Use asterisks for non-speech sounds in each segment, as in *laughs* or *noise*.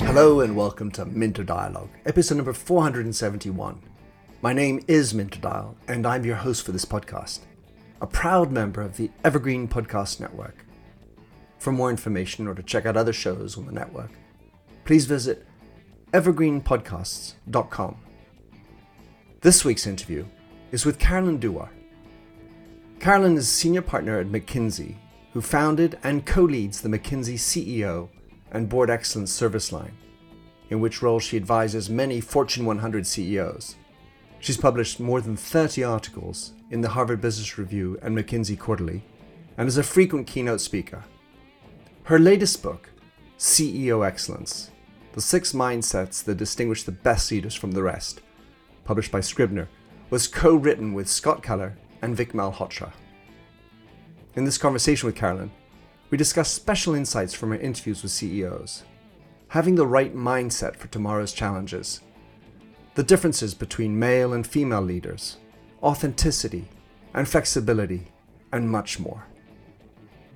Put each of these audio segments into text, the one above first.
Hello and welcome to Minter Dialogue, episode number 471. My name is Minter Dial, and I'm your host for this podcast, a proud member of the Evergreen Podcast Network. For more information or to check out other shows on the network, please visit evergreenpodcasts.com. This week's interview is with Carolyn Dewar. Carolyn is a senior partner at McKinsey, who founded and co leads the McKinsey CEO and Board Excellence service line, in which role she advises many Fortune 100 CEOs. She's published more than 30 articles in the Harvard Business Review and McKinsey Quarterly, and is a frequent keynote speaker. Her latest book, CEO Excellence The Six Mindsets That Distinguish the Best Leaders from the Rest, published by Scribner, was co written with Scott Keller and Vik Malhotra. In this conversation with Carolyn, we discuss special insights from her interviews with CEOs, having the right mindset for tomorrow's challenges, the differences between male and female leaders, authenticity and flexibility, and much more.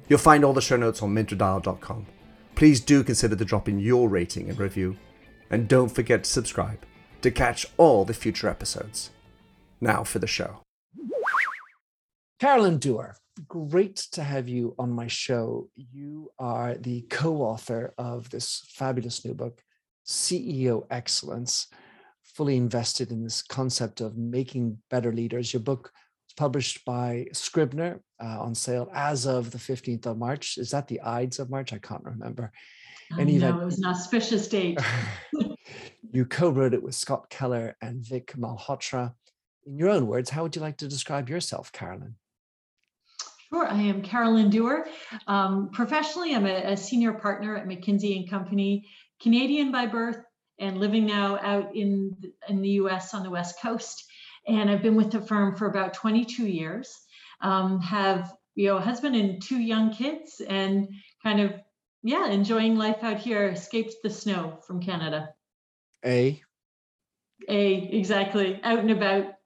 You'll find all the show notes on minterdial.com. Please do consider to drop in your rating and review, and don't forget to subscribe to catch all the future episodes. Now for the show. Carolyn Dewar, great to have you on my show. You are the co author of this fabulous new book, CEO Excellence, fully invested in this concept of making better leaders. Your book was published by Scribner uh, on sale as of the 15th of March. Is that the Ides of March? I can't remember. And no, had, it was an auspicious date. *laughs* you co wrote it with Scott Keller and Vik Malhotra. In your own words, how would you like to describe yourself, Carolyn? Sure, I am Carolyn Dewar. Um, professionally, I'm a, a, senior partner at McKinsey and Company, Canadian by birth, and living now out in in the U.S. on the West Coast. And I've been with the firm for about 22 years. Um, have you know a husband and two young kids, and kind of yeah, enjoying life out here. Escaped the snow from Canada. A. A exactly out and about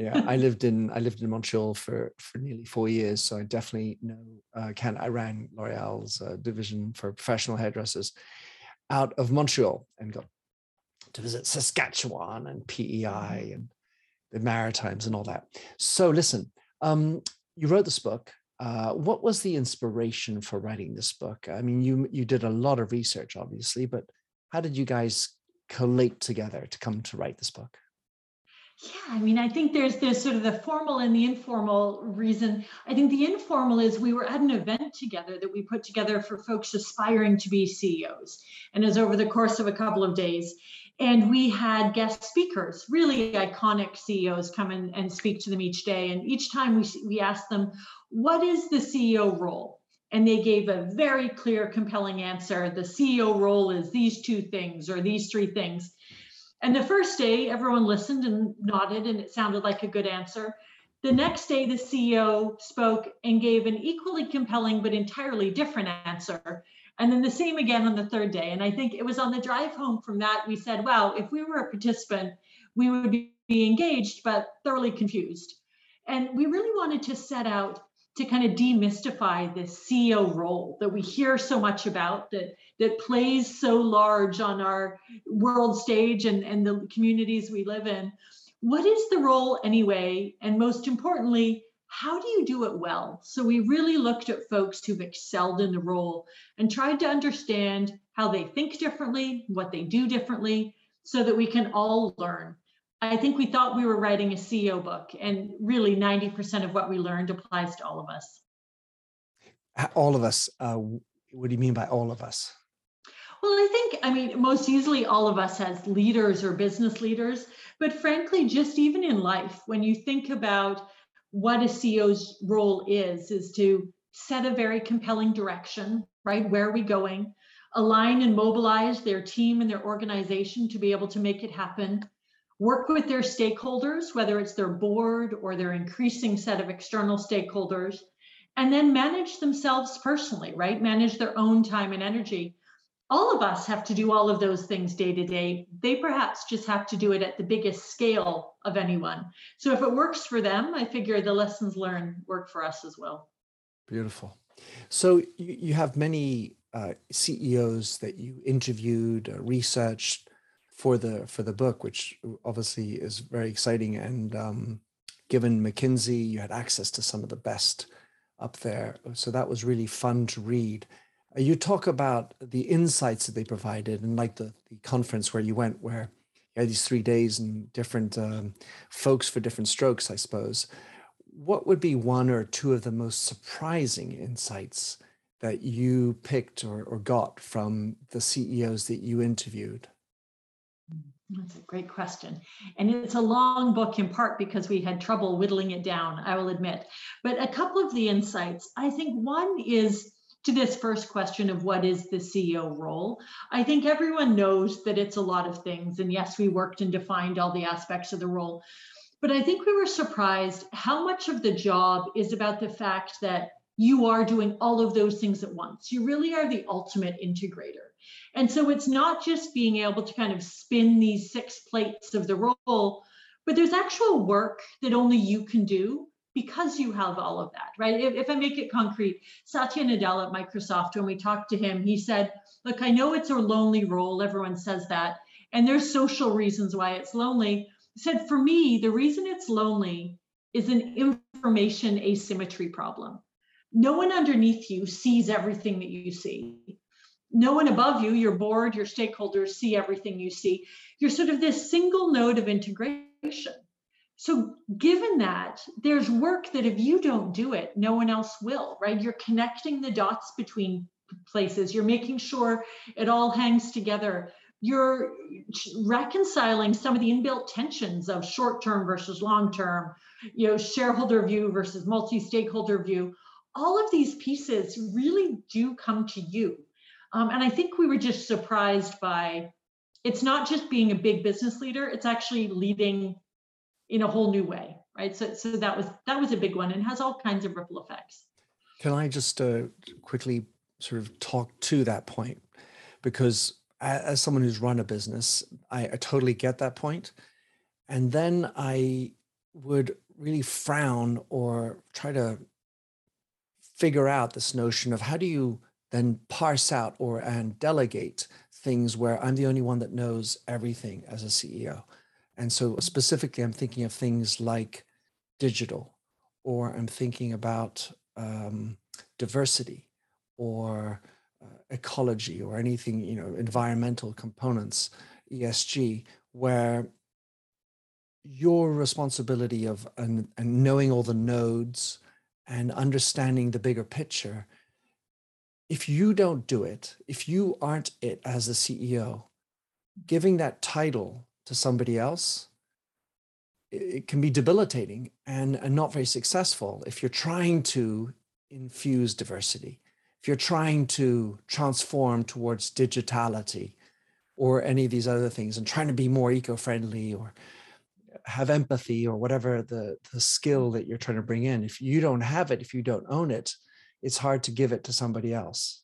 yeah *laughs* i lived in i lived in montreal for for nearly four years so i definitely know uh, can i ran l'oreal's uh, division for professional hairdressers out of montreal and got to visit saskatchewan and pei and the maritimes and all that. So listen um, you wrote this book. Uh, what was the inspiration for writing this book? I mean you you did a lot of research obviously but how did you guys collate together to come to write this book yeah, I mean, I think there's there's sort of the formal and the informal reason. I think the informal is we were at an event together that we put together for folks aspiring to be CEOs, and is over the course of a couple of days. And we had guest speakers, really iconic CEOs, come in and speak to them each day. And each time we we asked them, "What is the CEO role?" And they gave a very clear, compelling answer. The CEO role is these two things or these three things. And the first day, everyone listened and nodded, and it sounded like a good answer. The next day, the CEO spoke and gave an equally compelling but entirely different answer. And then the same again on the third day. And I think it was on the drive home from that, we said, wow, if we were a participant, we would be engaged, but thoroughly confused. And we really wanted to set out to kind of demystify this CEO role that we hear so much about that that plays so large on our world stage and, and the communities we live in. What is the role anyway? And most importantly, how do you do it well? So we really looked at folks who've excelled in the role and tried to understand how they think differently, what they do differently, so that we can all learn. I think we thought we were writing a CEO book, and really 90% of what we learned applies to all of us. All of us. Uh, what do you mean by all of us? Well, I think, I mean, most easily all of us as leaders or business leaders, but frankly, just even in life, when you think about what a CEO's role is, is to set a very compelling direction, right? Where are we going? Align and mobilize their team and their organization to be able to make it happen work with their stakeholders, whether it's their board or their increasing set of external stakeholders, and then manage themselves personally, right? Manage their own time and energy. All of us have to do all of those things day to day. They perhaps just have to do it at the biggest scale of anyone. So if it works for them, I figure the lessons learned work for us as well. Beautiful. So you, have many uh, CEOs that you interviewed, uh, researched for the for the book, which obviously is very exciting. And um, given McKinsey, you had access to some of the best up there, so that was really fun to read. Uh, you talk about the insights that they provided, and like the, the conference where you went, where you had these three days and different um, folks for different strokes, I suppose. What would be one or two of the most surprising insights that you picked or, or got from the CEOs that you interviewed? That's a great question. And it's a long book in part because we had trouble whittling it down, I will admit. But a couple of the insights, I think one is to this first question of what is the CEO role, I think everyone knows that it's a lot of things. And yes, we worked and defined all the aspects of the role. But I think we were surprised how much of the job is about the fact that you are doing all of those things at once. You really are the ultimate integrator. And so it's not just being able to kind of spin these six plates of the role, but there's actual work that only you can do because you have all of that, right? If, if I make it concrete, Satya Nadella at Microsoft, when we talked to him, he said, Look, I know it's a lonely role. Everyone says that. And there's social reasons why it's lonely. He said, For me, the reason it's lonely is an information asymmetry problem. No one underneath you sees everything that you see. No one above you, your board, your stakeholders see everything you see. You're sort of this single node of integration so, given that, there's work that if you don't do it, no one else will, right? You're connecting the dots between places, you're making sure it all hangs together. You're reconciling some of the inbuilt tensions of short term versus long term, you know, shareholder view versus multi stakeholder view. All of these pieces really do come to you. Um, and I think we were just surprised by it's not just being a big business leader, it's actually leading in a whole new way right? So so that was that was a big one and has all kinds of ripple effects. Can i just uh, quickly sort of talk to that point? Because as someone who's run a business I, I totally get that point. And then i would really frown or try to figure out this notion of how do you then parse out or and delegate things where i'm the only one that knows everything as a ceo and so specifically, I'm thinking of things like digital, or I'm thinking about um, diversity or uh, ecology or anything, you know, environmental components, ESG, where your responsibility of and, and knowing all the nodes and understanding the bigger picture if you don't do it if you aren't it as a ceo giving that title to somebody else, it can be debilitating and, and not very successful if you're trying to infuse diversity, if you're trying to transform towards digitality or any of these other things and trying to be more eco-friendly or have empathy or whatever the, the skill that you're trying to bring in. If you don't have it, if you don't own it, it's hard to give it to somebody else.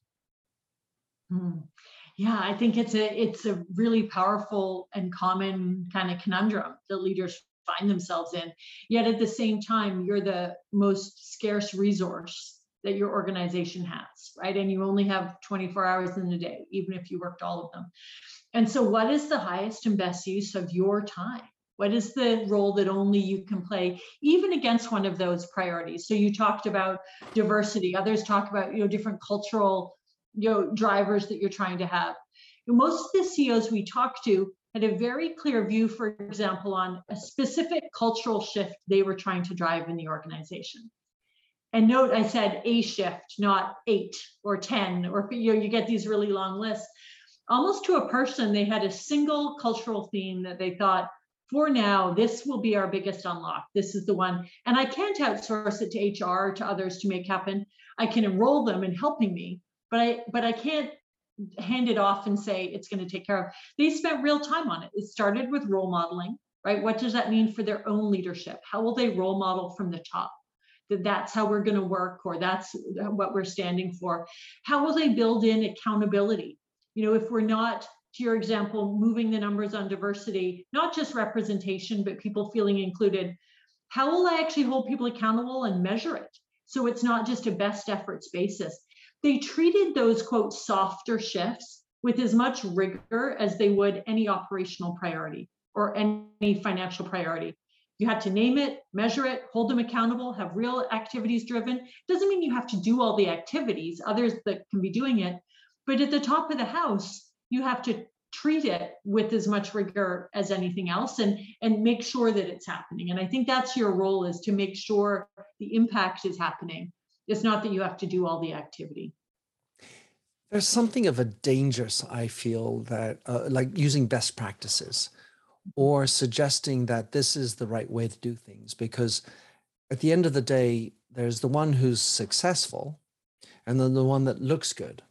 Mm yeah i think it's a it's a really powerful and common kind of conundrum that leaders find themselves in. Yet at the same time you're the most scarce resource that your organization has right? And you only have 24 hours in a day even if you worked all of them. And so what is the highest and best use of your time what is the role that only you can play even against one of those priorities? So you talked about diversity. Others talk about you know different cultural you know drivers that you're trying to have. Most of the ceos we talk to had a very clear view for example on a specific cultural shift they were trying to drive in the organization. And note i said a shift not eight or ten or you know you get these really long lists. Almost to a person they had a single cultural theme that they thought for now this will be our biggest unlock this is the one and i can't outsource it to hr or to others to make happen i can enroll them in helping me but I but I can't hand it off and say it's going to take care of. They spent real time on it. It started with role modeling, right? What does that mean for their own leadership? How will they role model from the top? That that's how we're going to work or that's what we're standing for. How will they build in accountability? You know, if we're not to your example, moving the numbers on diversity, not just representation, but people feeling included, how will I actually hold people accountable and measure it? So it's not just a best efforts basis. They treated those quote softer shifts with as much rigor as they would any operational priority or any financial priority. You had to name it, measure it, hold them accountable, have real activities driven. Doesn't mean you have to do all the activities, others that can be doing it. But at the top of the house, you have to treat it with as much rigor as anything else and and make sure that it's happening. And i think that's your role is to make sure the impact is happening. It's not that you have to do all the activity. There's something of a danger i feel that uh, like using best practices or suggesting that this is the right way to do things because at the end of the day there's the one who's successful and then the one that looks good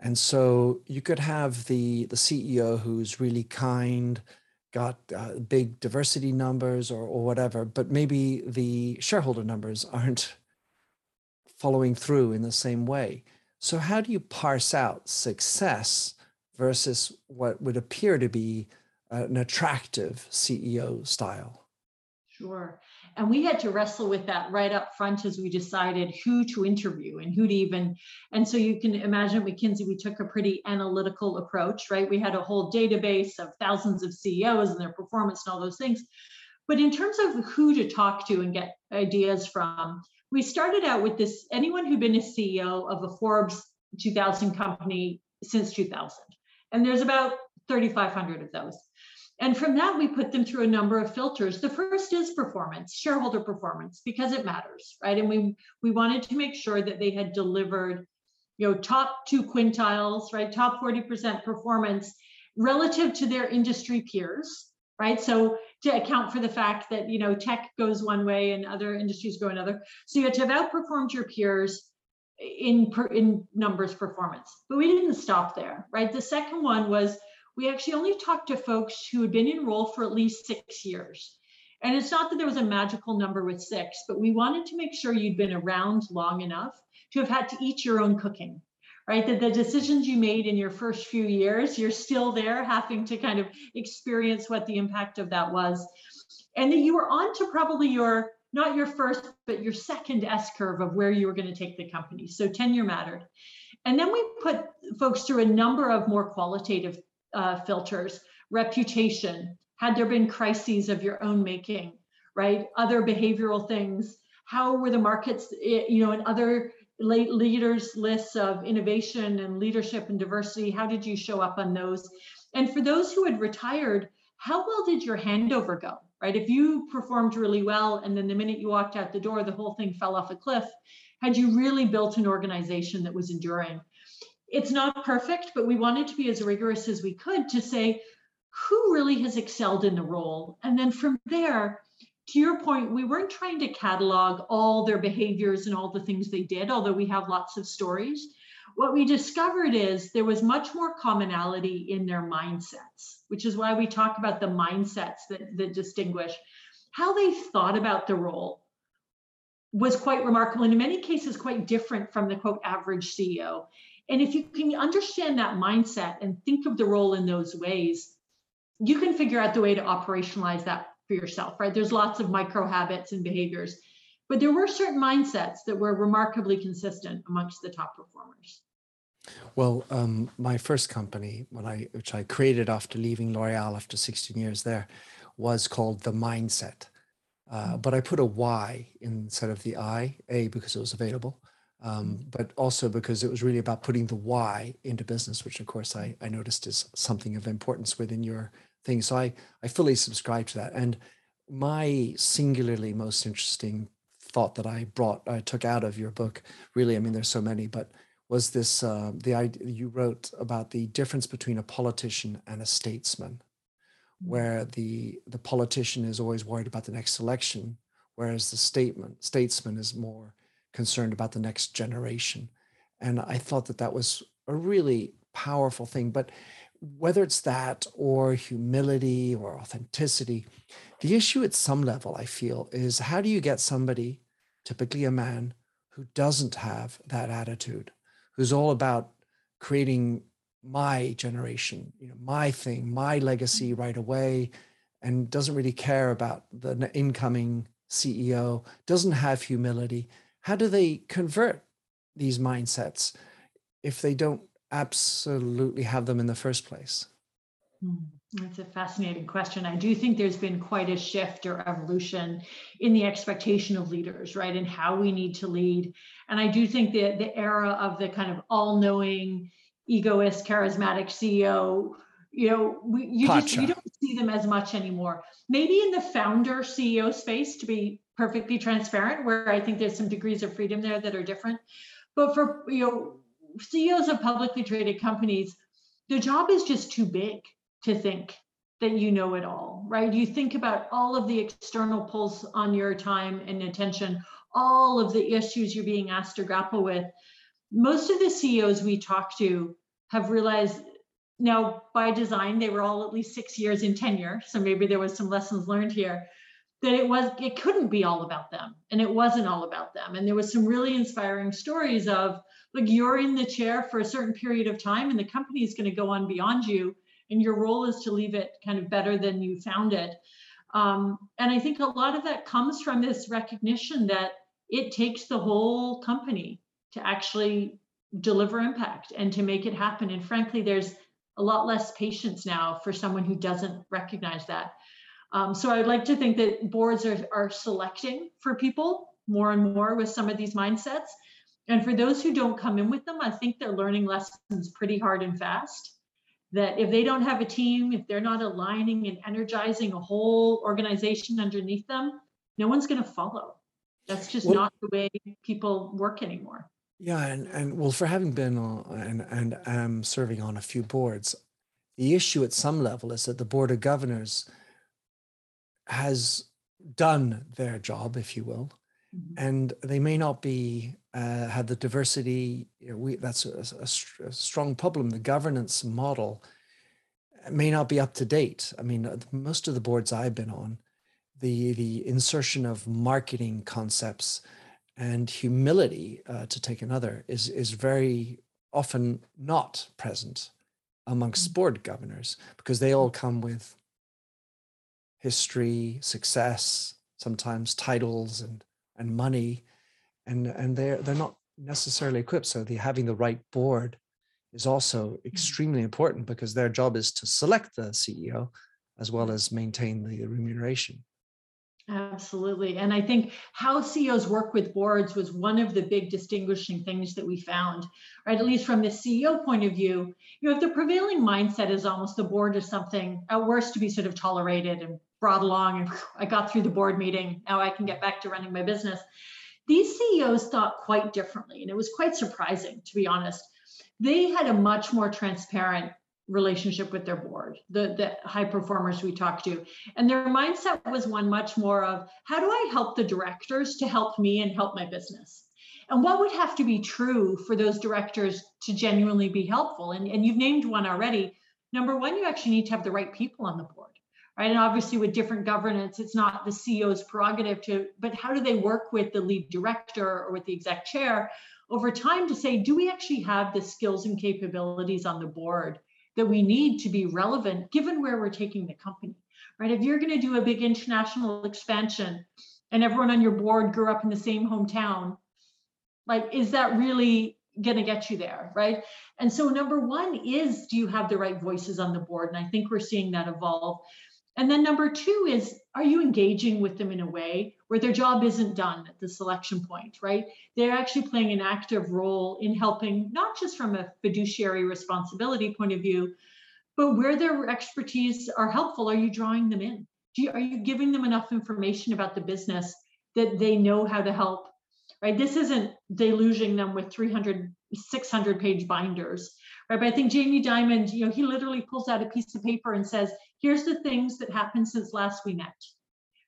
and so you could have the the CEO who's really kind, got uh, big diversity numbers or or whatever, but maybe the shareholder numbers aren't following through in the same way. So how do you parse out success versus what would appear to be an attractive CEO style? Sure. And we had to wrestle with that right up front as we decided who to interview and who to even. And so you can imagine McKinsey, we took a pretty analytical approach, right? We had a whole database of thousands of CEOs and their performance and all those things. But in terms of who to talk to and get ideas from, we started out with this anyone who'd been a CEO of a Forbes 2000 company since 2000. And there's about 3,500 of those. And from that, we put them through a number of filters. The first is performance, shareholder performance, because it matters, right? And we we wanted to make sure that they had delivered, you know, top two quintiles, right? Top 40% performance relative to their industry peers, right? So to account for the fact that you know tech goes one way and other industries go another. So you had to have outperformed your peers in per, in numbers performance. But we didn't stop there, right? The second one was we actually only talked to folks who had been enrolled for at least six years. And it's not that there was a magical number with six, but we wanted to make sure you'd been around long enough to have had to eat your own cooking, right? That the decisions you made in your first few years, you're still there having to kind of experience what the impact of that was. And that you were on to probably your, not your first, but your second S curve of where you were going to take the company. So tenure mattered. And then we put folks through a number of more qualitative uh, filters, reputation, had there been crises of your own making, right? Other behavioral things. How were the markets, eh, you know, and other late leaders lists of innovation and leadership and diversity? How did you show up on those? And for those who had retired, how well did your handover go? Right? If you performed really well and then the minute you walked out the door, the whole thing fell off a cliff, had you really built an organization that was enduring? It's not perfect, but we wanted to be as rigorous as we could to say who really has excelled in the role. And then from there, to your point, we weren't trying to catalog all their behaviors and all the things they did, although we have lots of stories. What we discovered is there was much more commonality in their mindsets, which is why we talk about the mindsets that, that distinguish how they thought about the role was quite remarkable and in many cases quite different from the quote average CEO. And if you can understand that mindset and think of the role in those ways, you can figure out the way to operationalize that for yourself, right? There's lots of micro habits and behaviors, but there were certain mindsets that were remarkably consistent amongst the top performers. Well, um, my first company, when I which I created after leaving L'Oreal after 16 years there, was called the Myndset. Uh, but I put a Y instead of the I, A because it was available, um, but also because it was really about putting the why into business, which of course I, I noticed is something of importance within your thing. So I, I fully subscribe to that. And my singularly most interesting thought that I brought, I took out of your book, really, I mean, there's so many, but was this uh, the idea you wrote about the difference between a politician and a statesman, mm. where the the politician is always worried about the next election, whereas the statement statesman is more concerned about the next generation. And I thought that that was a really powerful thing. But whether it's that or humility or authenticity, the issue at some level, I feel, is how do you get somebody, typically a man, who doesn't have that attitude, who's all about creating my generation, you know, my thing, my legacy mm-hmm. right away, and doesn't really care about the incoming CEO, doesn't have humility, how do they convert these mindsets if they don't absolutely have them in the first place? Hmm, that's a fascinating question. I do think there's been quite a shift or evolution in the expectation of leaders, right? And how we need to lead. And I do think that the era of the kind of all knowing, egoist, charismatic CEO, you know, we, you just you don't see them as much anymore. Maybe in the founder CEO space, to be perfectly transparent, where I think there's some degrees of freedom there that are different. But for you know, CEOs of publicly traded companies, the job is just too big to think that you know it all, right? You think about all of the external pulls on your time and attention, all of the issues you're being asked to grapple with. Most of the CEOs we talk to have realized now by design they were all at least six years in tenure so maybe there was some lessons learned here that it was it couldn't be all about them and it wasn't all about them. And there was some really inspiring stories of like you're in the chair for a certain period of time and the company is going to go on beyond you and your role is to leave it kind of better than you found it. Um, and i think a lot of that comes from this recognition that it takes the whole company to actually deliver impact and to make it happen. And frankly there's a lot less patience now for someone who doesn't recognize that um, so i'd like to think that boards are, are selecting for people more and more with some of these mindsets and for those who don't come in with them i think they're learning lessons pretty hard and fast that if they don't have a team, if they're not aligning and energizing a whole organization underneath them, no one's going to follow. That's just well, not the way people work anymore. Yeah, and, and well, for having been on, and and um, serving on a few boards, the issue at some level is that the board of governors has done their job, if you will, mm-hmm. and they may not be uh, have the diversity. You know, we, that's a, a, a, strong problem. The governance model may not be up to date. I mean, uh, most of the boards I've been on, the the insertion of marketing concepts and humility, uh, to take another, is is very often not present amongst mm. board governors because they all come with history, success, sometimes titles and and money and and they're they're not necessarily equipped. So the having the right board is also mm. extremely important because their job is to select the CEO as well as maintain the remuneration. Absolutely. And I think how CEOs work with boards was one of the big distinguishing things that we found, right? At least from the CEO point of view, you know, if the prevailing mindset is almost the board is something at worst to be sort of tolerated and brought along, and I got through the board meeting, now I can get back to running my business. These CEOs thought quite differently, and it was quite surprising, to be honest. They had a much more transparent relationship with their board, the, the high performers we talked to. And their mindset was one much more of how do I help the directors to help me and help my business? And what would have to be true for those directors to genuinely be helpful? And, and you've named one already. Number one, you actually need to have the right people on the board right? And obviously with different governance, it's not the CEO's prerogative to, but how do they work with the lead director or with the exec chair over time to say, do we actually have the skills and capabilities on the board that we need to be relevant given where we're taking the company, right? If you're going to do a big international expansion and everyone on your board grew up in the same hometown, like, is that really going to get you there, right? And so, number one is do you have the right voices on the board? And I think we're seeing that evolve. And then number two is, are you engaging with them in a way where their job isn't done at the selection point, right? They're actually playing an active role in helping, not just from a fiduciary responsibility point of view, but where their expertise are helpful, are you drawing them in? You, are you giving them enough information about the business that they know how to help, right? This isn't deluging them with 300, 600 page binders, right? But I think Jamie Dimon, you know, he literally pulls out a piece of paper and says, here's the things that happened since last we met,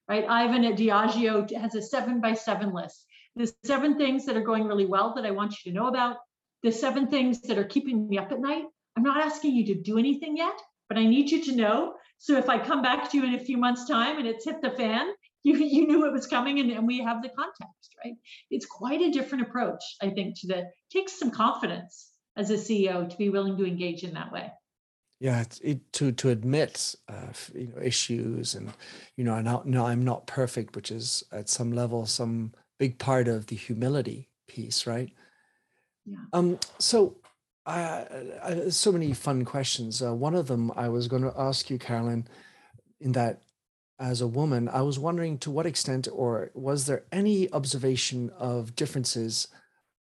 right? Ivan at Diageo has a seven by seven list. The seven things that are going really well that I want you to know about, the seven things that are keeping me up at night. I'm not asking you to do anything yet, but I need you to know. So if I come back to you in a few months' time and it's hit the fan, you, you knew it was coming and, and we have the context, right? It's quite a different approach, I think, to the takes some confidence as a CEO to be willing to engage in that way yeah it, to to admit uh, you know issues and you know I know, no I'm not perfect which is at some level some big part of the humility piece, right? Yeah. Um, so uh, so many fun questions. Uh, one of them I was going to ask you, Carolyn, in that as a woman, I was wondering to what extent or was there any observation of differences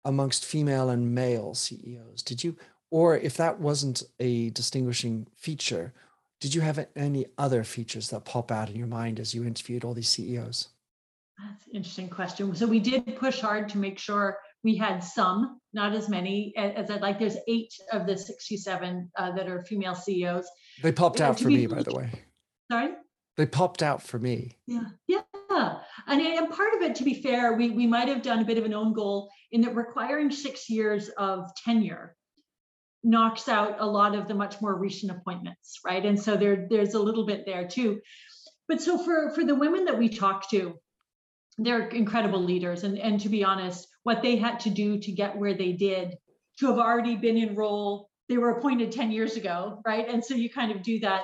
amongst female and male CEOs? Did you, or if that wasn't a distinguishing feature, did you have any other features that pop out in your mind as you interviewed all these CEOs? That's an interesting question. So we did push hard to make sure we had some, not as many as I'd like. There's eight of the 67 uh, that are female CEOs. They popped out for me, by the way. Sorry? They popped out for me. Yeah, yeah. And, and part of it, to be fair, we, we might have done a bit of an own goal in that requiring six years of tenure knocks out a lot of the much more recent appointments, right? And so there, there's a little bit there too. But so for, for the women that we talk to, they're incredible leaders. And, and to be honest, what they had to do to get where they did, to have already been in role, they were appointed 10 years ago, right? And so you kind of do that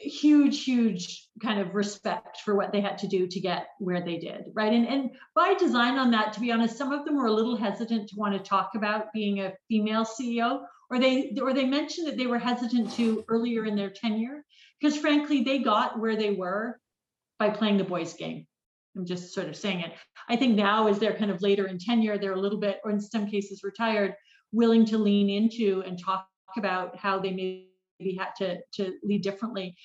huge, huge kind of respect for what they had to do to get where they did, right? And and by design on that, to be honest, some of them were a little hesitant to want to talk about being a female CEO, or they or they mentioned that they were hesitant to earlier in their tenure, because frankly, they got where they were by playing the boys' game. I'm just sort of saying it. I think now, as they're kind of later in tenure, they're a little bit, or in some cases retired, willing to lean into and talk about how they maybe had to, to lead differently.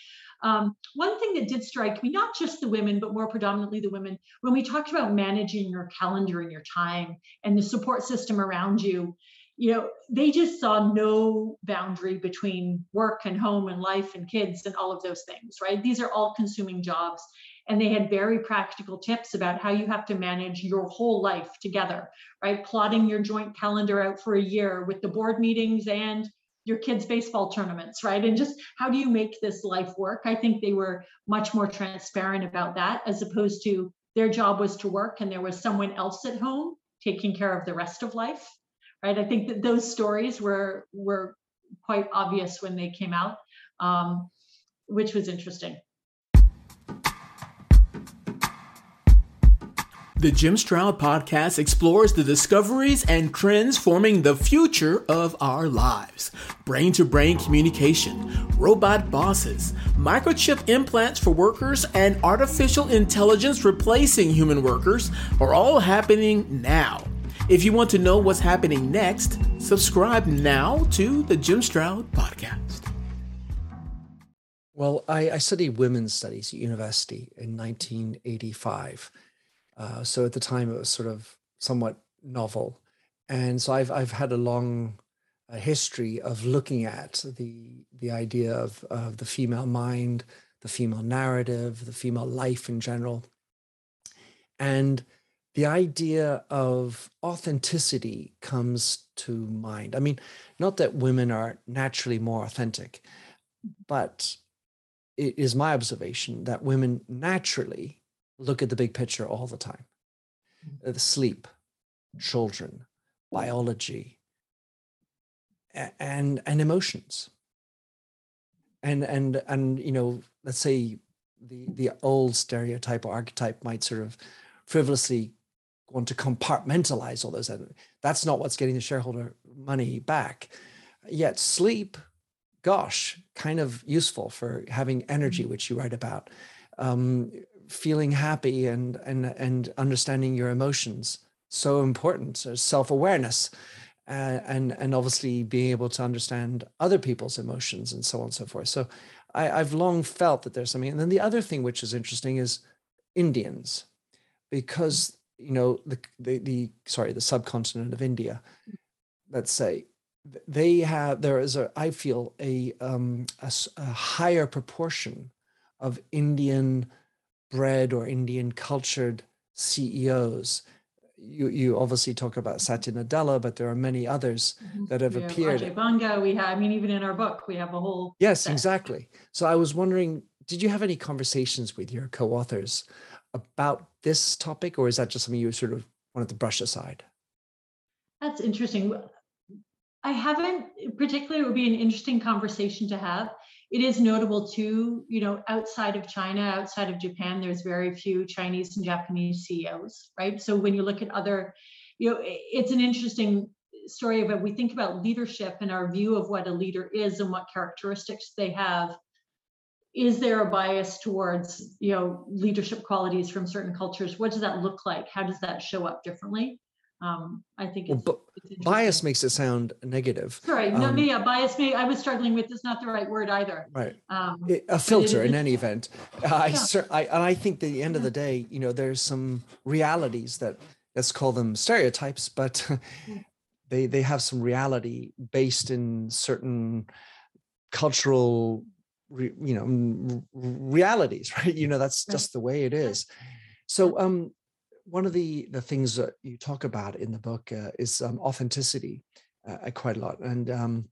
Um, one thing that did strike me, not just the women, but more predominantly the women, when we talked about managing your calendar and your time and the support system around you, you know, they just saw no boundary between work and home and life and kids and all of those things, right? These are all consuming jobs and they had very practical tips about how you have to manage your whole life together right plotting your joint calendar out for a year with the board meetings and your kids baseball tournaments right? And just how do you make this life work? I think they were much more transparent about that as opposed to their job was to work and there was someone else at home taking care of the rest of life right? I think that those stories were were quite obvious when they came out um, which was interesting The Jim Stroud podcast explores the discoveries and trends forming the future of our lives. Brain to brain communication, robot bosses, microchip implants for workers, and artificial intelligence replacing human workers are all happening now. If you want to know what's happening next, subscribe now to the Jim Stroud podcast. Well, I, I studied women's studies at university in 1985 uh, so at the time, it was sort of somewhat novel, and so I've I've had a long uh, history of looking at the the idea of of the female mind, the female narrative, the female life in general, and the idea of authenticity comes to mind. I mean, not that women are naturally more authentic, but it is my observation that women naturally look at the big picture all the time mm. the sleep children biology and and emotions and and and you know let's say the the old stereotype or archetype might sort of frivolously want to compartmentalize all those that's not what's getting the shareholder money back yet sleep gosh kind of useful for having energy mm. which you write about um, feeling happy and and and understanding your emotions. So important so self-awareness uh, and and obviously being able to understand other people's emotions and so on and so forth. So I, i've long felt that there's something. And then the other thing which is interesting is indians because you know the the, the sorry the subcontinent of india let's say they have there is a i feel a um a, a higher proportion of indian bred or Indian cultured CEOs. You, you obviously talk about Satya Nadella, but there are many others mm-hmm. that have appeared. Have Banga, we have, I mean, even in our book, we have a whole. Yes, set. exactly. So I was wondering, did you have any conversations with your co-authors about this topic, or is that just something you sort of wanted to brush aside? That's interesting. I haven't particularly. It would be an interesting conversation to have it is notable too, you know, outside of China, outside of Japan, there's very few Chinese and Japanese CEOs, right? So when you look at other, you know, it's an interesting story about we think about leadership and our view of what a leader is and what characteristics they have. Is there a bias towards you know leadership qualities from certain cultures? What does that look like? How does that show up differently um, i think it's, well, it's bias makes it sound negative. Sorry no um, yeah bias may i was struggling with is not the right word either. Right. Um, it, a filter in any event. I, yeah. I and i think at the end of the day you know there's some realities that let's call them stereotypes but *laughs* they they have some reality based in certain cultural re, you know realities *laughs* right? You know that's just the way it is. So um one of the the things that you talk about in the book uh, is um, authenticity uh, quite a lot and um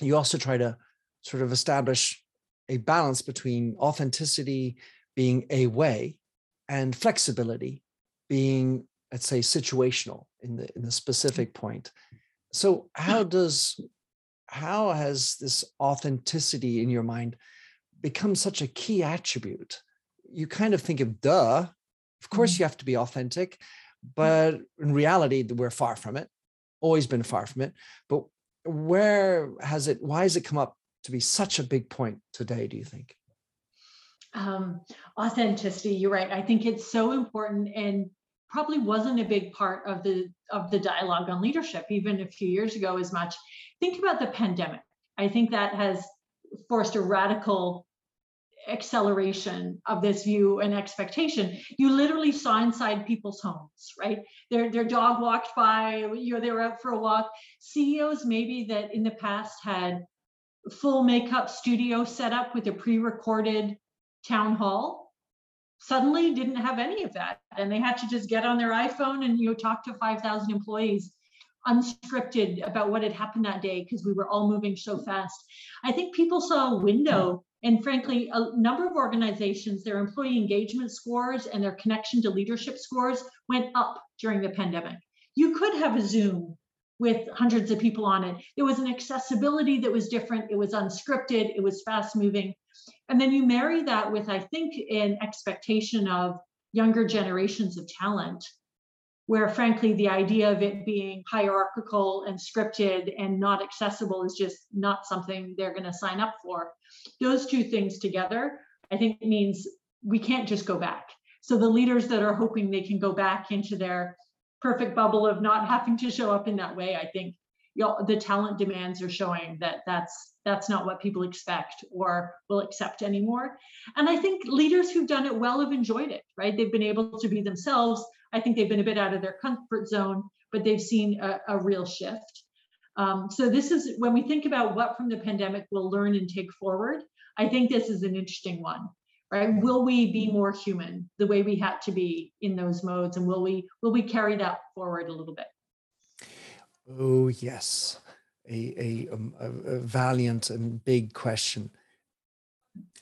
you also try to sort of establish a balance between authenticity being a way and flexibility being let's say situational in the in the specific point. So how does how has this authenticity in your mind become such a key attribute? You kind of think of duh, of course mm-hmm. you have to be authentic, but in reality, we're far from it, always been far from it. But where has it, why has it come up to be such a big point today, do you think? Um, authenticity, you're right. I think it's so important and probably wasn't a big part of the of the dialogue on leadership even a few years ago as much think about the pandemic i think that has forced a radical acceleration of this view and expectation. You literally saw inside people's homes right? Their their dog walked by you know they were out for a walk. Ceos maybe that in the past had full makeup studio set up with a pre-recorded town hall suddenly didn't have any of that. And they had to just get on their iphone and you know talk to 5000 employees unscripted about what had happened that day because we were all moving so fast. I think people saw a window and frankly a number of organizations their employee engagement scores and their connection to leadership scores went up during the pandemic. You could have a zoom with hundreds of people on it. It was an accessibility that was different. It was unscripted. It was fast moving. And then you marry that with, I think, an expectation of younger generations of talent, where frankly, the idea of it being hierarchical and scripted and not accessible is just not something they're going to sign up for. Those two things together, I think, means we can't just go back. So the leaders that are hoping they can go back into their perfect bubble of not having to show up in that way, I think you know, the talent demands are showing that that's that's not what people expect or will accept anymore. And I think leaders who've done it well have enjoyed it, right? They've been able to be themselves. I think they've been a bit out of their comfort zone, but they've seen a, a real shift. Um, so this is when we think about what from the pandemic we'll learn and take forward. I think this is an interesting one, right? Will we be more human the way we had to be in those modes, and will we will we carry that forward a little bit? Oh, yes. A, a, um, a, a valiant and big question.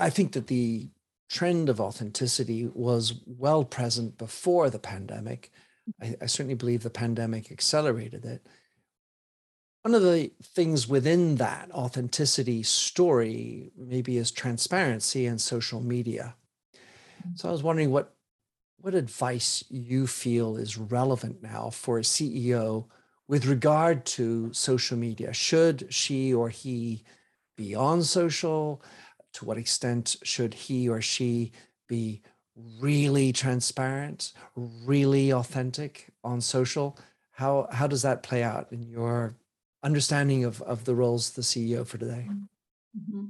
I think that the trend of authenticity was well present before the pandemic. I, I certainly believe the pandemic accelerated it. One of the things within that authenticity story maybe is transparency and social media. Mm-hmm. So I was wondering what what advice you feel is relevant now for a CEO with regard to social media. Should she or he be on social? To what extent should he or she be really transparent, really authentic on social? How, how does that play out in your understanding of, of the roles the CEO for today? Mm-hmm.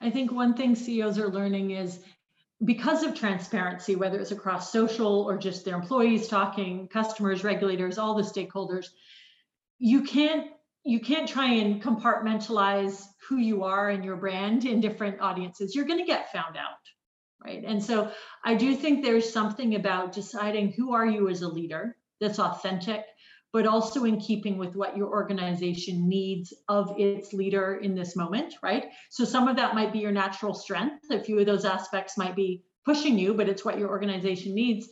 I think one thing CEOs are learning is because of transparency, whether it's across social or just their employees talking, customers, regulators, all the stakeholders, you can't you can't try and compartmentalize who you are and your brand in different audiences. You're going to get found out right? And so i do think there's something about deciding who are you as a leader that's authentic but also in keeping with what your organization needs of its leader in this moment right? So some of that might be your natural strength. A few of those aspects might be pushing you but it's what your organization needs.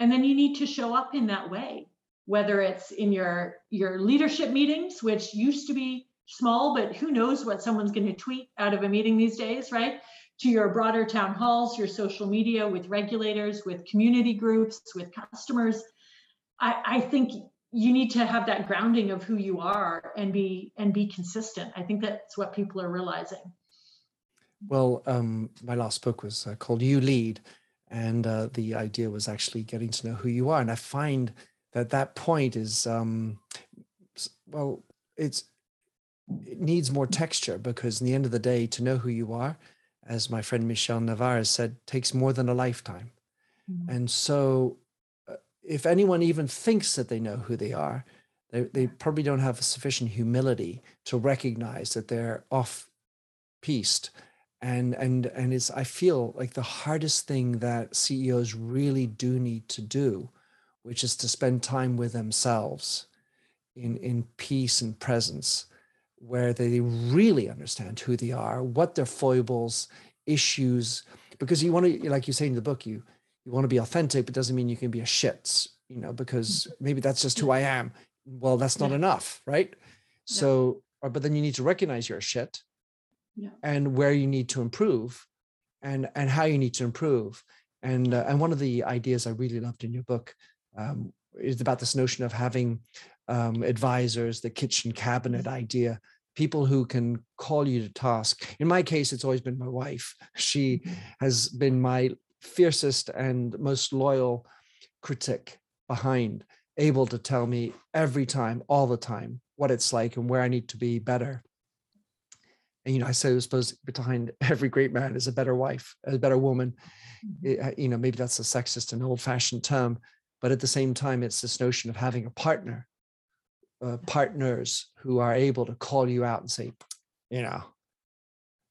And then you need to show up in that way whether it's in your your leadership meetings which used to be small, but who knows what someone's going to tweet out of a meeting these days, right? To your broader town halls, your social media with regulators, with community groups, with customers. I, I think you need to have that grounding of who you are and be and be consistent. I think that's what people are realizing. Well, um, my last book was uh, called You Lead, and uh, the idea was actually getting to know who you are. And I find that that point is, um, well, it's it needs more texture because in the end of the day, to know who you are, as my friend michelle Navarre said, takes more than a lifetime. Mm-hmm. And so, uh, if anyone even thinks that they know who they are, they, they probably don't have sufficient humility to recognize that they're off piste and and and it's i feel like the hardest thing that ceos really do need to do which is to spend time with themselves in in peace and presence where they really understand who they are what their foibles issues because you want to like you say in the book you you want to be authentic but doesn't mean you can be a shit you know because maybe that's just who i am well that's not yeah. enough right so yeah. but then you need to recognize you're a shit yeah. and where you need to improve and and how you need to improve and uh, and one of the ideas i really loved in your book um, is about this notion of having um, advisors the kitchen cabinet mm-hmm. idea people who can call you to task in my case it's always been my wife she mm-hmm. has been my fiercest and most loyal critic behind able to tell me every time all the time what it's like and where i need to be better and you know, I suppose behind every great man is a better wife, a better woman. Mm-hmm. It, you know, maybe that's a sexist and old-fashioned term, but at the same time, it's this notion of having a partner, uh, partners who are able to call you out and say, you know,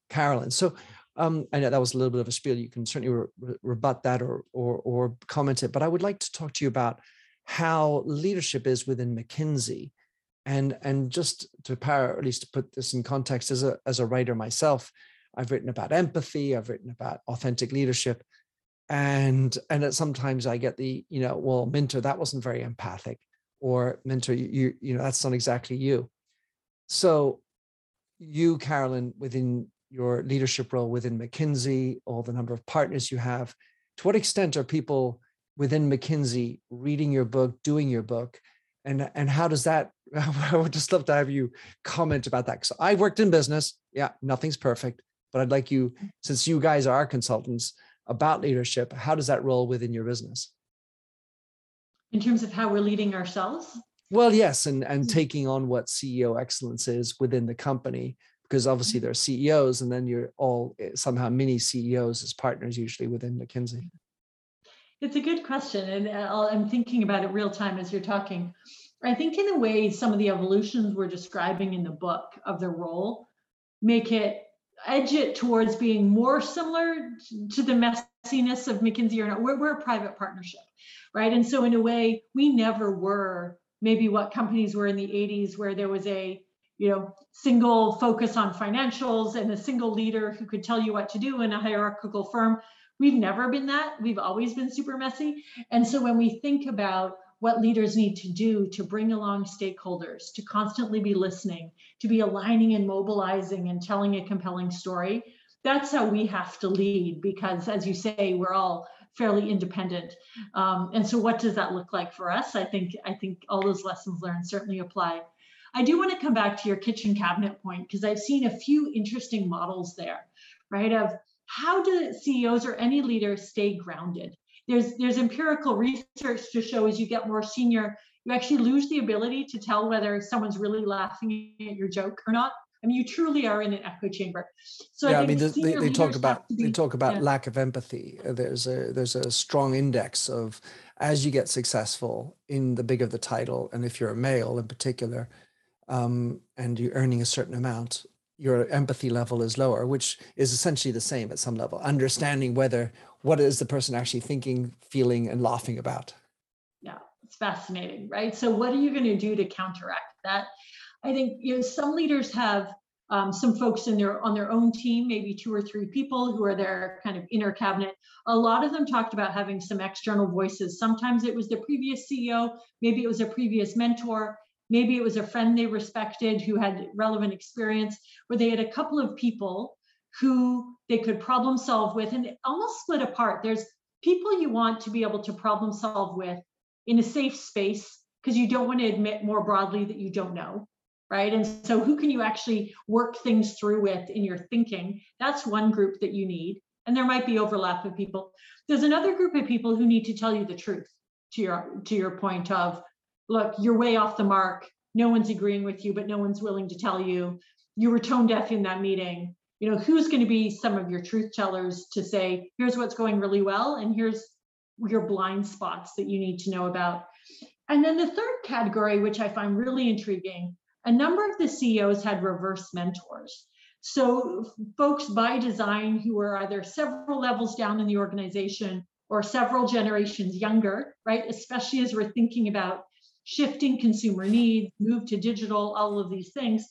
Carolyn. So um, I know that was a little bit of a spiel. You can certainly re- rebut that or, or or comment it, but I would like to talk to you about how leadership is within McKinsey and and just to power at least to put this in context as a as a writer myself i've written about empathy i've written about authentic leadership and and sometimes i get the you know well Minter that wasn't very empathic or Minter you you know that's not exactly you. So you carolyn within your leadership role within mckinsey all the number of partners you have to what extent are people within mckinsey reading your book doing your book? And and how does that *laughs* i would just love to have you comment about that because i worked in business. Yeah nothing's perfect but i'd like you since you guys are consultants about leadership how does that roll within your business in terms of how we're leading ourselves well yes and and mm-hmm. taking on what ceo excellence is within the company because obviously mm-hmm. there are ceos and then you're all eh, somehow mini ceos as partners usually within mckinsey it's a good question, and uh, I'm thinking about it real time as you're talking. I think in a way, some of the evolutions we're describing in the book of the role make it edge it towards being more similar to the messiness of McKinsey or not. We're, we're a private partnership, right? And so in a way, we never were maybe what companies were in the 80s, where there was a you know single focus on financials and a single leader who could tell you what to do in a hierarchical firm We've never been that. We've always been super messy. And so when we think about what leaders need to do to bring along stakeholders, to constantly be listening, to be aligning and mobilizing and telling a compelling story, that's how we have to lead because, as you say, we're all fairly independent. Um, and so, what does that look like for us? I think I think all those lessons learned certainly apply. I do want to come back to your kitchen cabinet point because I've seen a few interesting models there, right? Of how do CEOs or any leader stay grounded? There's there's empirical research to show as you get more senior, you actually lose the ability to tell whether someone's really laughing at your joke or not. I mean, you truly are in an echo chamber. So yeah, I, I mean, they, they talk about be, they talk about lack of empathy. There's a there's a strong index of as you get successful in the bigger the title, and if you're a male in particular, um, and you're earning a certain amount, your empathy level is lower, which is essentially the same at some level, understanding whether what is the person actually thinking, feeling, and laughing about. Yeah, it's fascinating, right? So, what are you going to do to counteract that? I think you know some leaders have um, some folks in their on their own team, maybe two or three people who are their kind of inner cabinet. A lot of them talked about having some external voices. Sometimes it was the previous CEO, maybe it was a previous mentor, maybe it was a friend they respected who had relevant experience, where they had a couple of people who they could problem solve with and almost split apart. There's people you want to be able to problem solve with in a safe space because you don't want to admit more broadly that you don't know right? And so who can you actually work things through with in your thinking? That's one group that you need and there might be overlap of people. There's another group of people who need to tell you the truth to your to your point of look you're way off the mark. No one's agreeing with you but no one's willing to tell you. You were tone deaf in that meeting you know who's going to be some of your truth tellers to say here's what's going really well and here's your blind spots that you need to know about? And then the third category which i find really intriguing a number of the ceos had reverse mentors. So folks by design who were either several levels down in the organization or several generations younger right especially as we're thinking about shifting consumer needs move to digital all of these things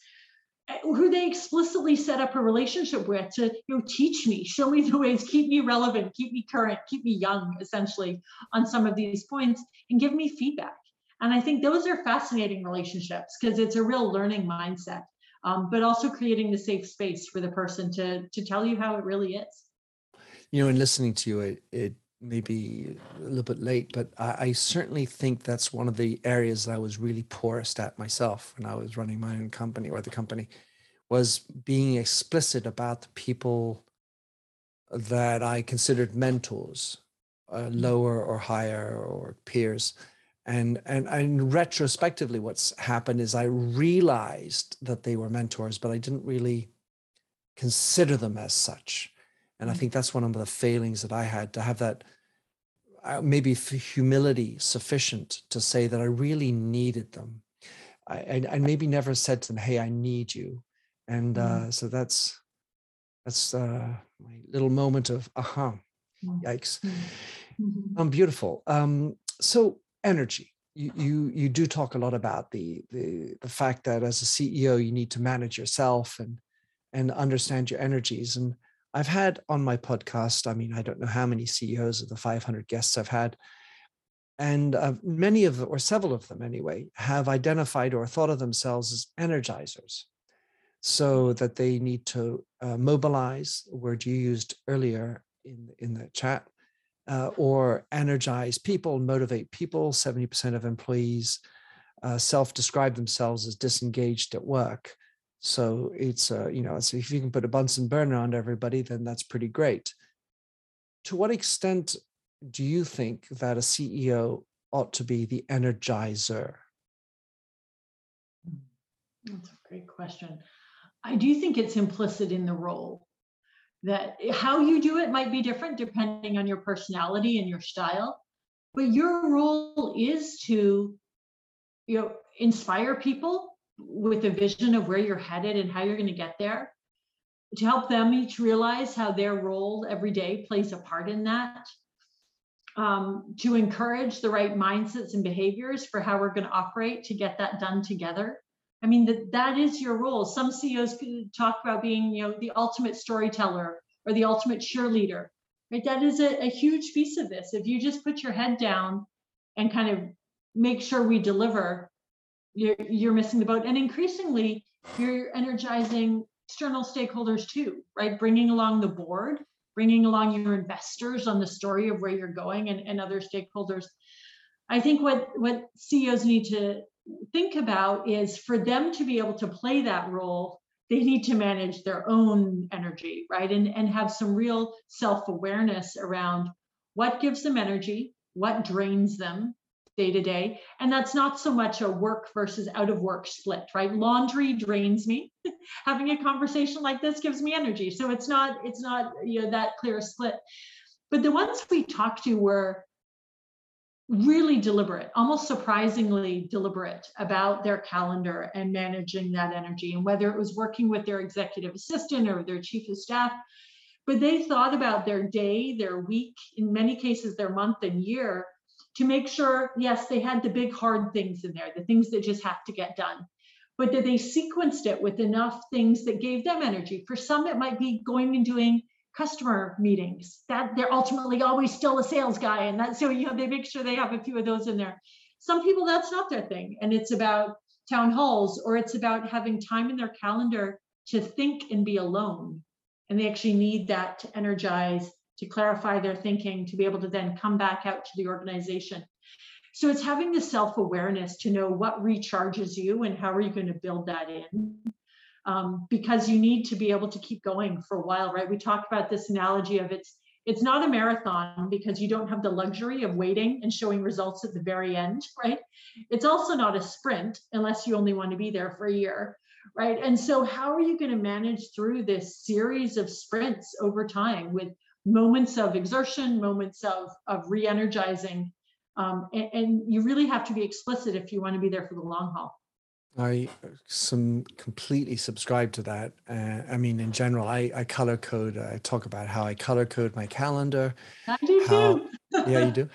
who they explicitly set up a relationship with to you know teach me show me the ways keep me relevant keep me current keep me young essentially on some of these points and give me feedback. And i think those are fascinating relationships because it's a real learning mindset um, but also creating the safe space for the person to to tell you how it really is. You know in listening to you it, it may be a little bit late but I, I certainly think that's one of the areas that i was really poorest at myself when i was running my own company or the company was being explicit about the people that I considered mentors, uh, mm. lower or higher or peers. And, and and retrospectively, what's happened is I realized that they were mentors, but I didn't really consider them as such. And I mm. think that's one of the failings that I had to have that uh, maybe humility sufficient to say that I really needed them. I, maybe never said to them, "Hey, I need you," and uh, so that's that's uh, my little moment of aha mm-hmm. yikes mm-hmm. um beautiful um so energy you, you you do talk a lot about the the the fact that as a ceo you need to manage yourself and and understand your energies and i've had on my podcast i mean i don't know how many ceos of the 500 guests i've had and uh, many of them or several of them anyway have identified or thought of themselves as energizers so that they need to uh, mobilize, a word you used earlier in, in the chat, uh, or energize people, motivate people. 70% of employees uh, self-describe themselves as disengaged at work. So it's, uh, you know, so if you can put a Bunsen burner on everybody, then that's pretty great. To what extent do you think that a CEO ought to be the energizer? That's a great question. I do think it's implicit in the role that how you do it might be different depending on your personality and your style, but your role is to you know inspire people with a vision of where you're headed and how you're going to get there to help them each realize how their role every day plays a part in that um, to encourage the right mindsets and behaviors for how we're going to operate to get that done together I mean, that, that is your role. Some CEOs talk about being, you know, the ultimate storyteller or the ultimate cheerleader, right? That is a, a huge piece of this. If you just put your head down and kind of make sure we deliver, you're, you're missing the boat. And increasingly, you're energizing external stakeholders too, right? Bringing along the board, bringing along your investors on the story of where you're going and, and other stakeholders. I think what, what CEOs need to think about is for them to be able to play that role they need to manage their own energy right and and have some real self-awareness around what gives them energy what drains them day to day and that's not so much a work versus out of work split right? Laundry drains me. *laughs* Having a conversation like this gives me energy. So it's not it's not you know that clear split. But the ones we talked to were really deliberate, almost surprisingly deliberate about their calendar and managing that energy, and whether it was working with their executive assistant or their chief of staff. But they thought about their day, their week, in many cases, their month and year to make sure, yes, they had the big hard things in there, the things that just have to get done, but that they sequenced it with enough things that gave them energy. For some, it might be going and doing customer meetings that they're ultimately always still a sales guy and that so you know they make sure they have a few of those in there some people that's not their thing and it's about town halls, or it's about having time in their calendar to think and be alone. And they actually need that to energize, to clarify their thinking, to be able to then come back out to the organization. So it's having the self awareness to know what recharges you and how are you going to build that in. Um, because you need to be able to keep going for a while, right? We talked about this analogy of it's it's not a marathon because you don't have the luxury of waiting and showing results at the very end, right? It's also not a sprint unless you only want to be there for a year, right? And so, how are you going to manage through this series of sprints over time with moments of exertion, moments of, of re energizing? Um, and, and you really have to be explicit if you want to be there for the long haul. I some completely subscribe to that. Uh, I mean, in general, I, I color code. I talk about how I color code my calendar. I do How- too. *laughs* Yeah, you do.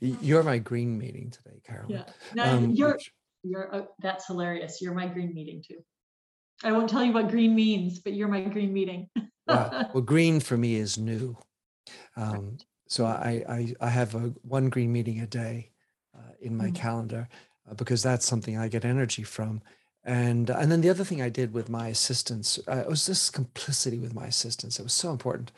*laughs* You're my green meeting today, Carolyn. Yeah. No, Um, you're which- you're uh, that's hilarious. You're my green meeting too. I won't tell you what green means, but you're my green meeting. *laughs* well, *laughs* well, green for me is new. Um, so I, I I have a one green meeting a day uh, in my Mm. calendar uh, because that's something I get energy from. And and then the other thing I did with my assistants uh, it was this complicity with my assistants. It was so important.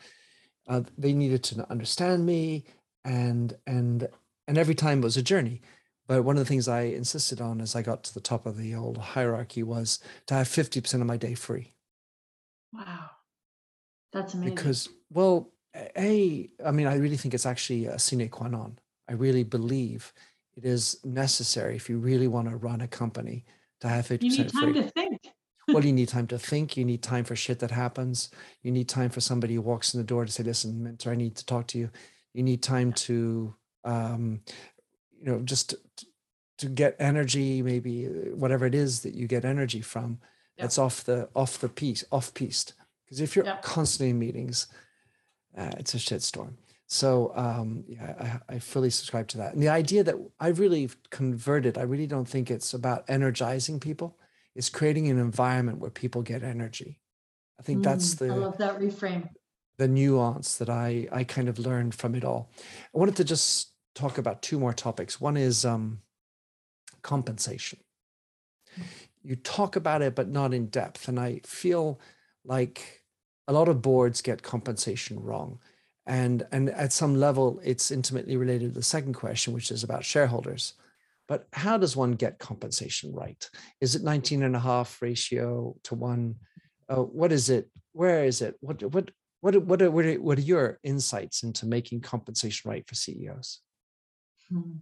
Uh, they needed to understand me, and and and every time it was a journey. But one of the things I insisted on as I got to the top of the old hierarchy was to have fifty percent of my day free Wow. That's amazing. because well a i mean i really think it's actually a sine qua non. I really believe it is necessary if you really want to run a company to have 50% you need time free. to think. *laughs* well you need time to think. You need time for shit that happens. You need time for somebody who walks in the door to say listen Minter i need to talk to you. You need time to um you know just to, to get energy maybe uh, whatever it is that you get energy from that's off the off the piece off piste because if you're Yeah. constantly in meetings uh, it's a shitstorm so um yeah I, I fully subscribe to that and the idea that i really converted i really don't think it's about energizing people it's creating an environment where people get energy i think that's Mm, the I love that reframe. the nuance that I I kind of learned from it all. I wanted to just talk about two more topics. One is um, compensation. You talk about it, but not in depth, and I feel like a lot of boards get compensation wrong. And, and at some level, it's intimately related to the second question, which is about shareholders. But how does one get compensation right? Is it 19 and a half ratio to one? Uh, what is it? Where is it? What, what, what, are- what, are, what, are, what are your insights into making compensation right for CEOs? Hmm.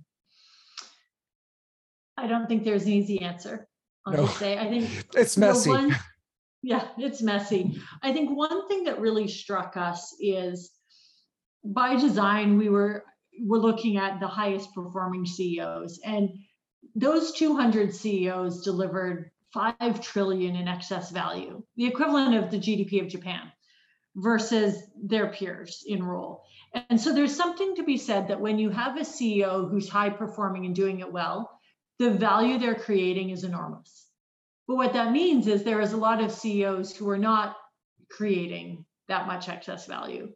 I don't think there's an easy answer. I'll No. just say, I think *laughs* It's messy. one- yeah, it's messy. I think one thing that really struck us is by design, we were we're looking at the highest performing CEOs, and those 200 CEOs delivered five trillion in excess value, the equivalent of the GDP of Japan, versus their peers in role. And so there's something to be said that when you have a CEO who's high performing and doing it well, the value they're creating is enormous. But what that means is there is a lot of CEOs who are not creating that much excess value.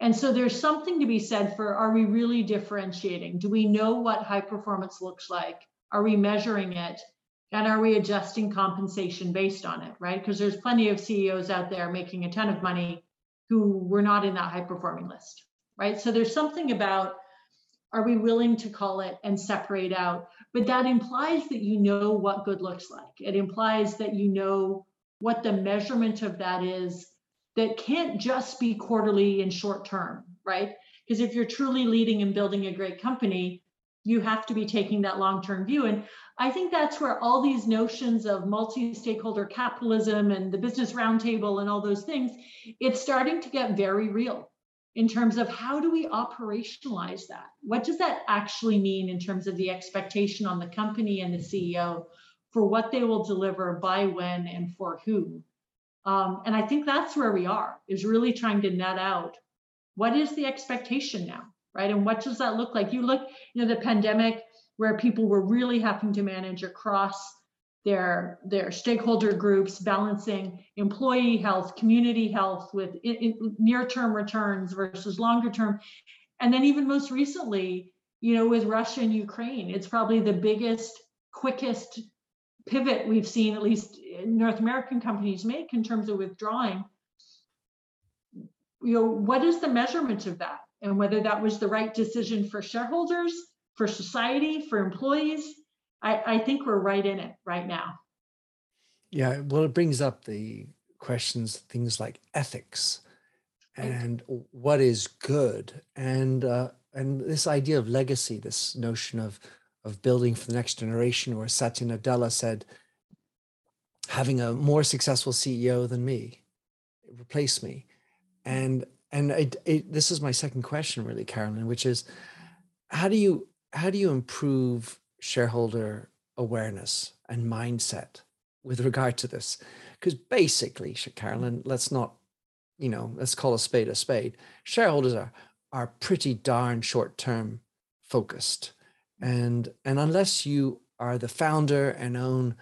And so there's something to be said for are we really differentiating? Do we know what high performance looks like? Are we measuring it? And are we adjusting compensation based on it, right? Because there's plenty of CEOs out there making a ton of money who were not in that high performing list, right? So there's something about are we willing to call it and separate out? But that implies that you know what good looks like. It implies that you know what the measurement of that is that can't just be quarterly and short term, right? Because if you're truly leading and building a great company, you have to be taking that long term view. And I think that's where all these notions of multi stakeholder capitalism and the business roundtable and all those things, it's starting to get very real in terms of how do we operationalize that? What does that actually mean in terms of the expectation on the company and the CEO for what they will deliver by when and for who? Um, and I think that's where we are, is really trying to net out what is the expectation now, right? And what does that look like? You look, you know, the pandemic where people were really having to manage across their their stakeholder groups balancing employee health community health with in, in near term returns versus longer term and then even most recently you know with russia and ukraine it's probably the biggest quickest pivot we've seen at least North American companies make in terms of withdrawing, you know, what is the measurement of that? And whether that was the right decision for shareholders, for society, for employees, I, I think we're right in it right now. Yeah, well, it brings up the questions, things like ethics and what is good, and uh, and this idea of legacy, this notion of of building for the next generation, where Satya Nadella said, having a more successful CEO than me, replace me, and and it, it, this is my second question, really, Carolyn, which is, how do you how do you improve shareholder awareness and mindset with regard to this? Because basically, Carolyn, let's not, you know, let's call a spade a spade. Shareholders are are pretty darn short term focused, and and unless you are the founder and own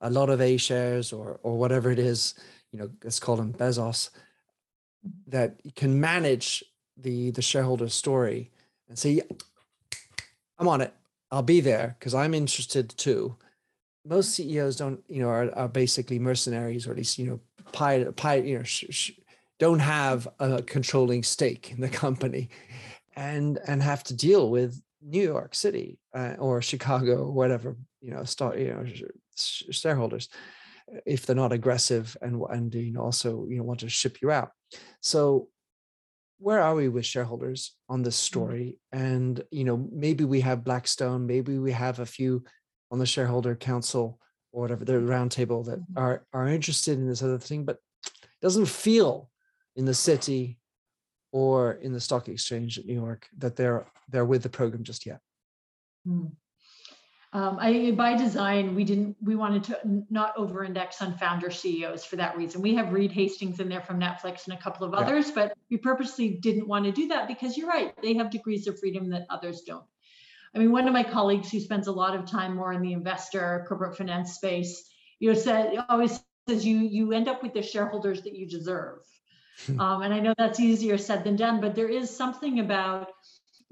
a lot of A shares or or whatever it is, you know, let's call them Bezos, that can manage the the shareholder story and say, I'm on it. I'll be there because I'm interested too. Most CEOs don't, you know, are, are basically mercenaries, or at least, you know, pie, pie, you know, sh- sh- don't have a controlling stake in the company, and and have to deal with New York City uh, or Chicago or whatever, you know, start, you know, sh- shareholders, if they're not aggressive and and you know also you know want to ship you out. So where are we with shareholders on this mm. story and you know maybe we have blackstone maybe we have a few on the shareholder council or whatever the roundtable that mm-hmm. are are interested in this other thing but doesn't feel in the city or in the stock exchange at new york that they're they're with the program just yet mm. Um, I, by design, we didn't, we wanted to not over index on founder CEOs for that reason. We have Reed Hastings in there from Netflix and a couple of others, yeah. but we purposely didn't want to do that because you're right, they have degrees of freedom that others don't. I mean, one of my colleagues who spends a lot of time more in the investor corporate finance space, you know, said always says you you end up with the shareholders that you deserve. *laughs* Um, and I know that's easier said than done, but there is something about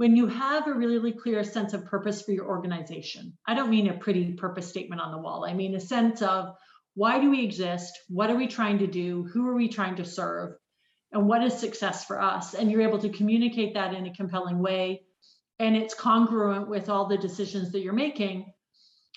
when you have a really, clear sense of purpose for your organization. I don't mean a pretty purpose statement on the wall. I mean a sense of why do we exist? What are we trying to do? Who are we trying to serve? And what is success for us? And you're able to communicate that in a compelling way. And it's congruent with all the decisions that you're making.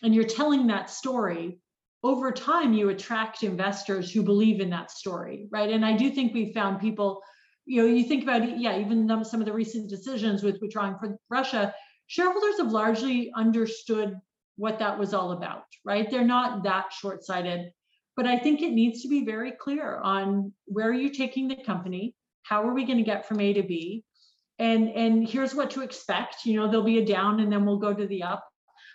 And you're telling that story. Over time, you attract investors who believe in that story, right? And I do think we've found people you know, you think about yeah, even some of the recent decisions with withdrawing from Russia, shareholders have largely understood what that was all about, right? They're not that short-sighted, but I think it needs to be very clear on where are you taking the company, how are we going to get from A to B, and and here's what to expect. You know, there'll be a down, and then we'll go to the up.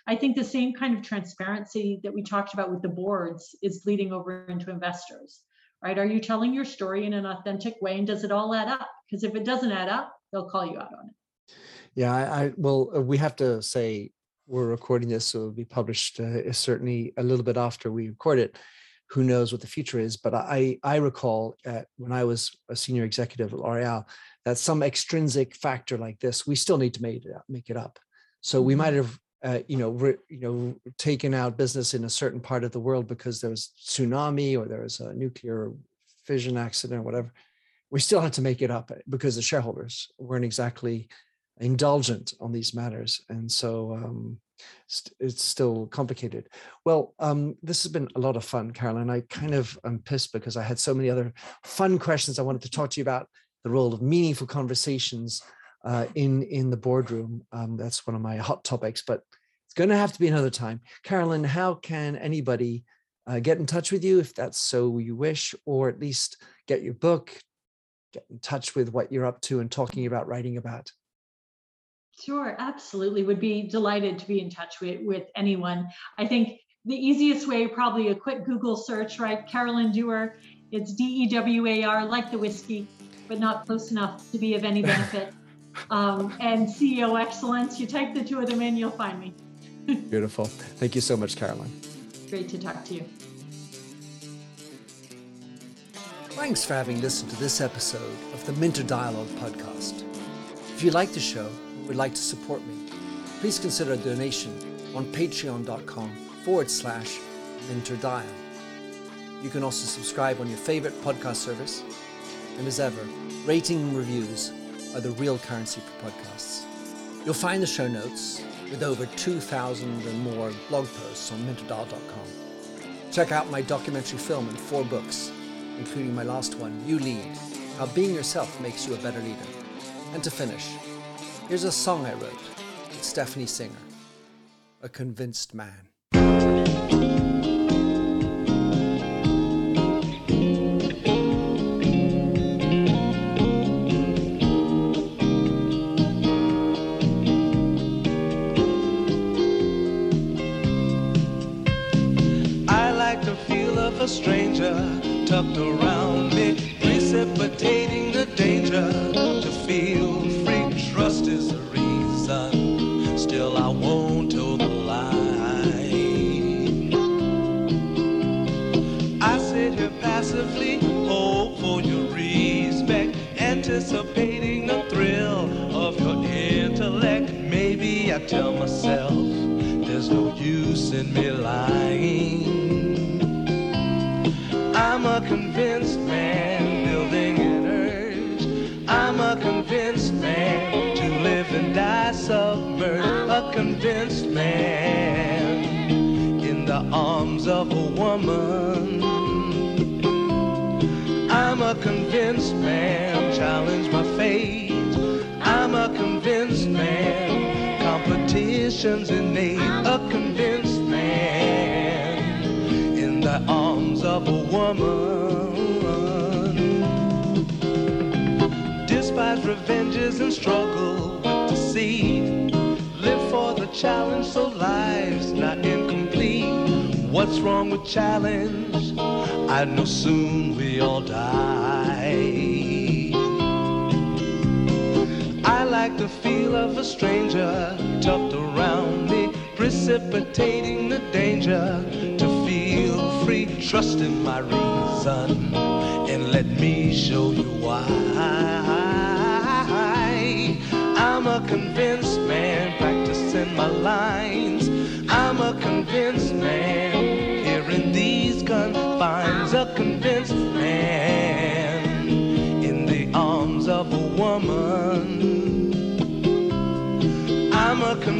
I think the same kind of transparency that we talked about with the boards is bleeding over into investors right? Are you telling your story in an authentic way and does it all add up? Because if it doesn't add up, they'll call you out on it. Yeah, I, I well, uh, we have to say we're recording this, so it'll be published uh, certainly a little bit after we record it. Who knows what the future is? But I I recall at, when I was a senior executive at L'Oreal that some extrinsic factor like this, we still need to make it up, make it up. So we mm-hmm. might have uh, you know, re, you know, taken out business in a certain part of the world because there was tsunami or there was a nuclear fission accident or whatever. We still had to make it up because the shareholders weren't exactly indulgent on these matters, and so um, it's still complicated. Well, um, this has been a lot of fun, Carolyn. I kind of am pissed because I had so many other fun questions I wanted to talk to you about the role of meaningful conversations uh, in in the boardroom. Um, that's one of my *laughs* hot topics, but it's going to have to be another time. Carolyn, how can anybody uh, get in touch with you if that's so you wish, or at least get your book, get in touch with what you're up to and talking about writing about? Sure, absolutely. Would be delighted to be in touch with, with anyone. I think the easiest way, probably a quick Google search, right? Carolyn Dewar. It's D E W A R, like the whiskey, but not close enough to be of any benefit um, and CEO Excellence. You type the two of them in, you'll find me. *laughs* Beautiful. Thank you so much, Caroline. Great to talk to you. Thanks for having listened to this episode of the Minter Dialogue podcast. If you like the show and would like to support me, please consider a donation on patreon.com forward slash Minter Dial. You can also subscribe on your favorite podcast service. And as ever, rating and reviews are the real currency for podcasts. You'll find the show notes with over 2,000 and more blog posts on minterdial.com. Check out my documentary film and four books, including my last one, You Lead How Being Yourself Makes You a Better Leader. And to finish, here's a song I wrote with Stephanie Singer, A Convinced Man. Competition's innate. A convinced man in the arms of a woman. Despise revenges and struggle with deceit. Live for the challenge so life's not incomplete. What's wrong with challenge? I know soon we all die. I like the feel of a stranger tucked around me, precipitating the danger to feel free. Trust in my reason and let me show you why. I'm a convinced man practicing my lines. I'm a convinced man